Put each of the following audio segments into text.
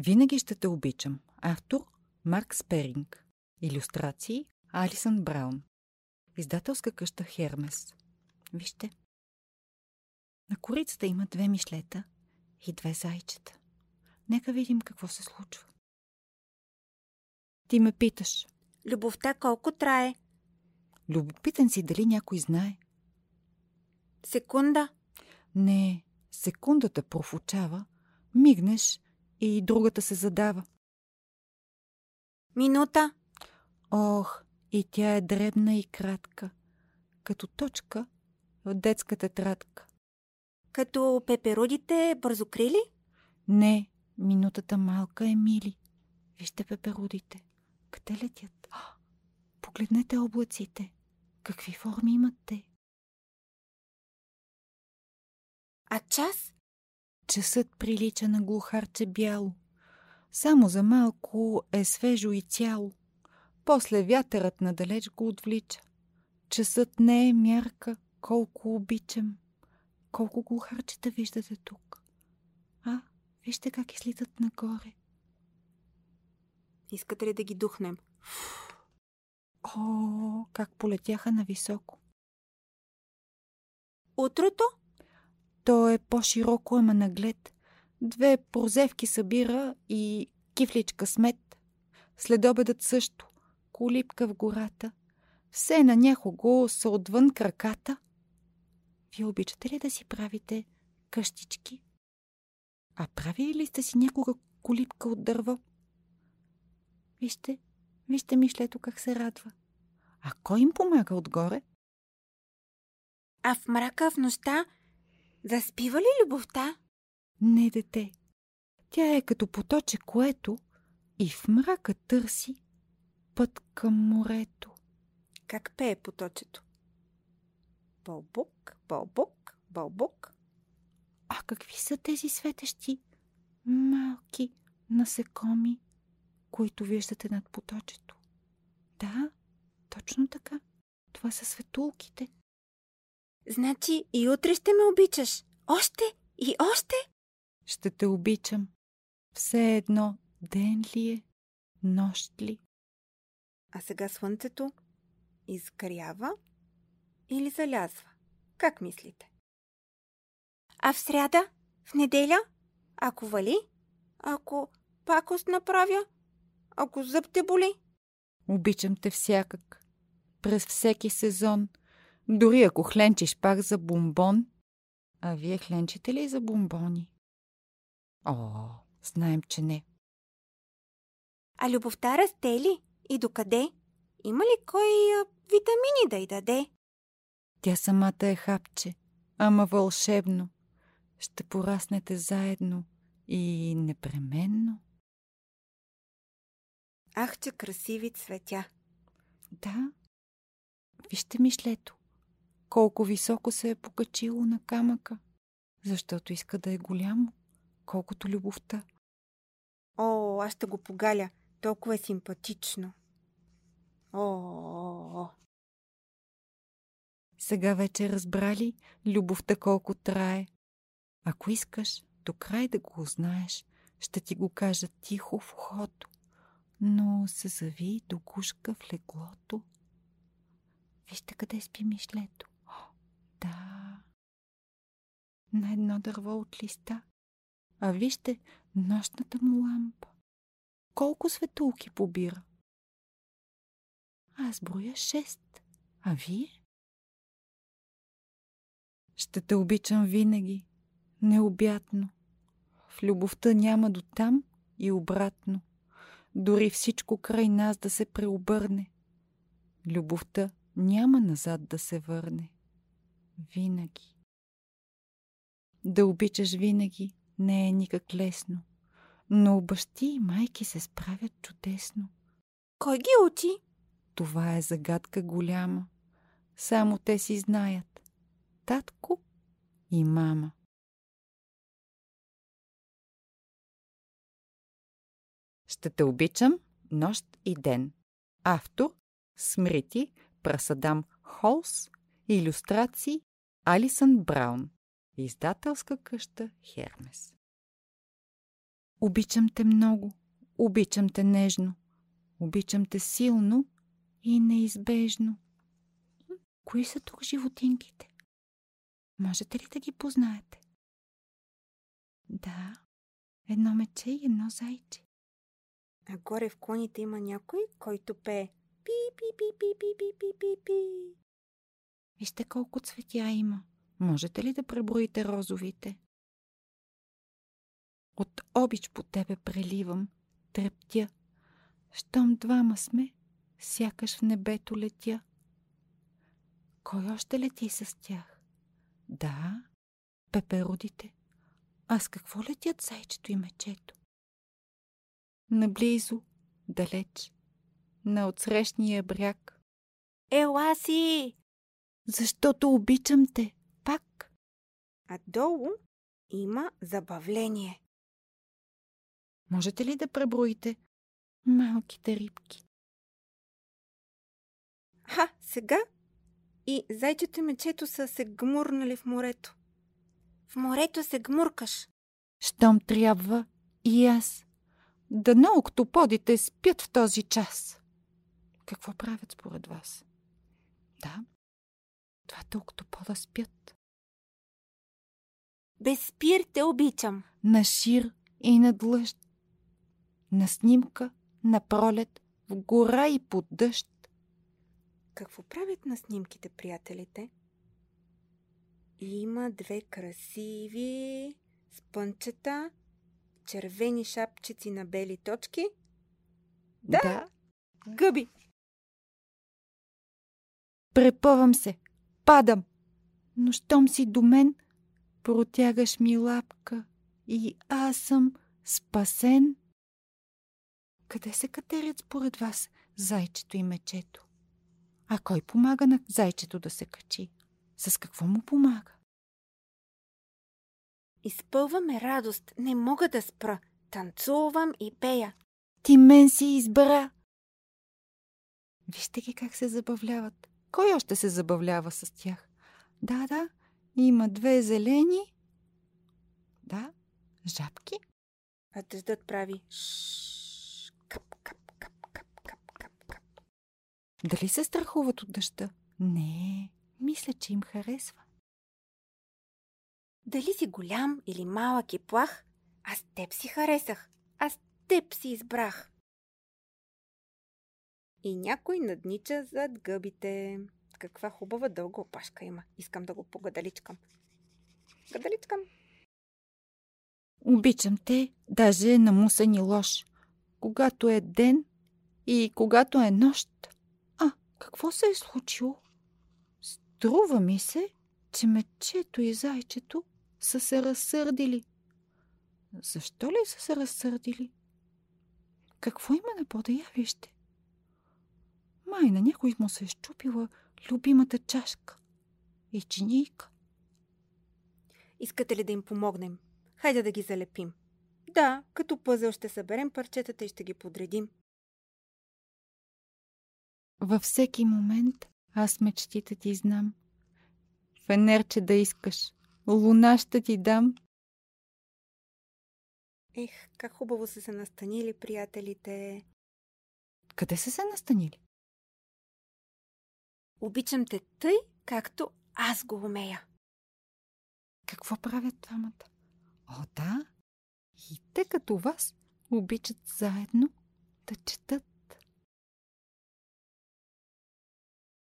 Винаги ще те обичам. Автор Марк Сперинг. Илюстрации Алисън Браун. Издателска къща Хермес. Вижте. На корицата има две мишлета и две зайчета. Нека видим какво се случва. Ти ме питаш. Любовта колко трае? Любопитен си дали някой знае. Секунда. Не, секундата профучава, мигнеш и другата се задава. Минута. Ох, и тя е дребна и кратка, като точка в детска тетрадка. Като пеперудите бързокрили? Не, минутата малка е мили. Вижте пеперудите. Къде летят? А, погледнете облаците. Какви форми имат те? А час? Часът прилича на глухарче бяло. Само за малко е свежо и цяло. После вятърът надалеч го отвлича. Часът не е мярка, колко обичам. Колко глухарчета виждате тук. А, вижте как излитат нагоре. Искате ли да ги духнем? О, как полетяха нависоко. Утрото? То е по-широко, ама наглед. Две прозевки събира и кифличка смет. Следобедът също. Колипка в гората. Все на някого са отвън краката. Вие обичате ли да си правите къщички? А правили ли сте си някога колипка от дърво? Вижте, вижте мишлето как се радва. А кой им помага отгоре? А в мрака в нощта заспива ли любовта? Не, дете. Тя е като поточе, което и в мрака търси път към морето. Как пее поточето? Бълбук, бълбук, бълбук. А какви са тези светещи малки насекоми, които виждате над поточето? Да, точно така. Това са светулките. Значи и утре ще ме обичаш. Още и още. Ще те обичам. Все едно ден ли е, нощ ли? А сега слънцето изгрява или залязва? Как мислите? А в сряда? В неделя? Ако вали? Ако пакост направя? Ако зъб те боли? Обичам те всякак. През всеки сезон. Дори ако хленчиш пак за бомбон. А вие хленчите ли за бомбони? О, знаем, че не. А любовта расте ли? И докъде? Има ли кой а, витамини да й даде? Тя самата е хапче, ама вълшебно. Ще пораснете заедно и непременно. Ах, че красиви цветя. Да. Вижте мишлето. Колко високо се е покачило на камъка. Защото иска да е голямо, колкото любовта. О, аз ще го погаля. Толкова е симпатично. О, о, о. Сега вече разбрали любовта колко трае. Ако искаш до край да го узнаеш, ще ти го кажа тихо в ухото, но се зави до гушка в леглото. Вижте къде спи мишлето. О, да. На едно дърво от листа. А вижте нощната му лампа. Колко светулки побира. Аз броя шест. А вие? Ще те обичам винаги, необятно. В любовта няма до там и обратно. Дори всичко край нас да се преобърне. Любовта няма назад да се върне. Винаги. Да обичаш винаги не е никак лесно, но бащи и майки се справят чудесно. Кой ги учи? Това е загадка голяма. Само те си знаят. Татко и мама. Ще те обичам нощ и ден. Автор Смрити Прасадам Холс Илюстрации Алисън Браун Издателска къща Хермес Обичам те много, обичам те нежно, обичам те силно и неизбежно. Кои са тук животинките? Можете ли да ги познаете? Да, едно мече и едно зайче. А горе в клоните има някой, който пее пи пи пи пи пи пи пи пи пи Вижте колко цветя има. Можете ли да преброите розовите? От обич по тебе преливам, трептя. Щом двама сме, сякаш в небето летя. Кой още лети с тях? Да, пеперудите. А с какво летят зайчето и мечето? Наблизо, далеч, на отсрещния бряг. Ела си! Защото обичам те. А долу има забавление. Можете ли да преброите малките рибки? Ха, сега и зайчето и мечето са се гмурнали в морето. В морето се гмуркаш. Щом трябва и аз. Дано октоподите спят в този час. Какво правят според вас? Да, двата октопода спят. Без спир те обичам. На шир и на длъжд. На снимка, на пролет, в гора и под дъжд. Какво правят на снимките приятелите? Има две красиви спънчета, червени шапчици на бели точки. Да, да. гъби. Препъвам се, падам, но щом си до мен, протягаш ми лапка и аз съм спасен. Къде се катерят според вас зайчето и мечето? А кой помага на зайчето да се качи? С какво му помага? Изпълваме радост, не мога да спра. Танцувам и пея. Ти мен си избра. Вижте ги как се забавляват. Кой още се забавлява с тях? Да, да, има две зелени. Да, жабки. А дъждът прави шш, кап, кап, кап, кап, кап, кап, кап. Дали се страхуват от дъжда? Не, мисля, че им харесва. Дали си голям или малък и плах, аз теб си харесах. Аз теб си избрах. И някой наднича зад гъбите. Каква хубава дълга опашка има. Искам да го погадаличкам. Гадаличкам. Обичам те, даже на мусани лош. Когато е ден и когато е нощ. А, какво се е случило? Струва ми се, че мечето и зайчето са се разсърдили. Защо ли са се разсърдили? Какво има на пода явище? Май на някой му се е щупила любимата чашка и чинийка. Искате ли да им помогнем? Хайде да ги залепим. Да, като пъзел ще съберем парчетата и ще ги подредим. Във всеки момент аз мечтите ти знам. Фенерче да искаш, луна ще ти дам. Ех, как хубаво са се настанили приятелите. Къде са се настанили? Обичам те тъй, както аз го умея. Какво правят двамата? О, да. И те като вас обичат заедно да четат.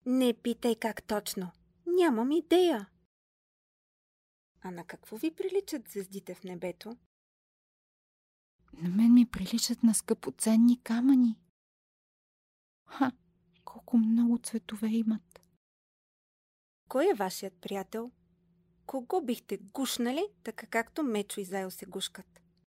Не питай как точно. Нямам идея. А на какво ви приличат звездите в небето? На мен ми приличат на скъпоценни камъни. Ха, колко много цветове имат. Кой е вашият приятел? Кого бихте гушнали, така както Мечо и Зайл се гушкат?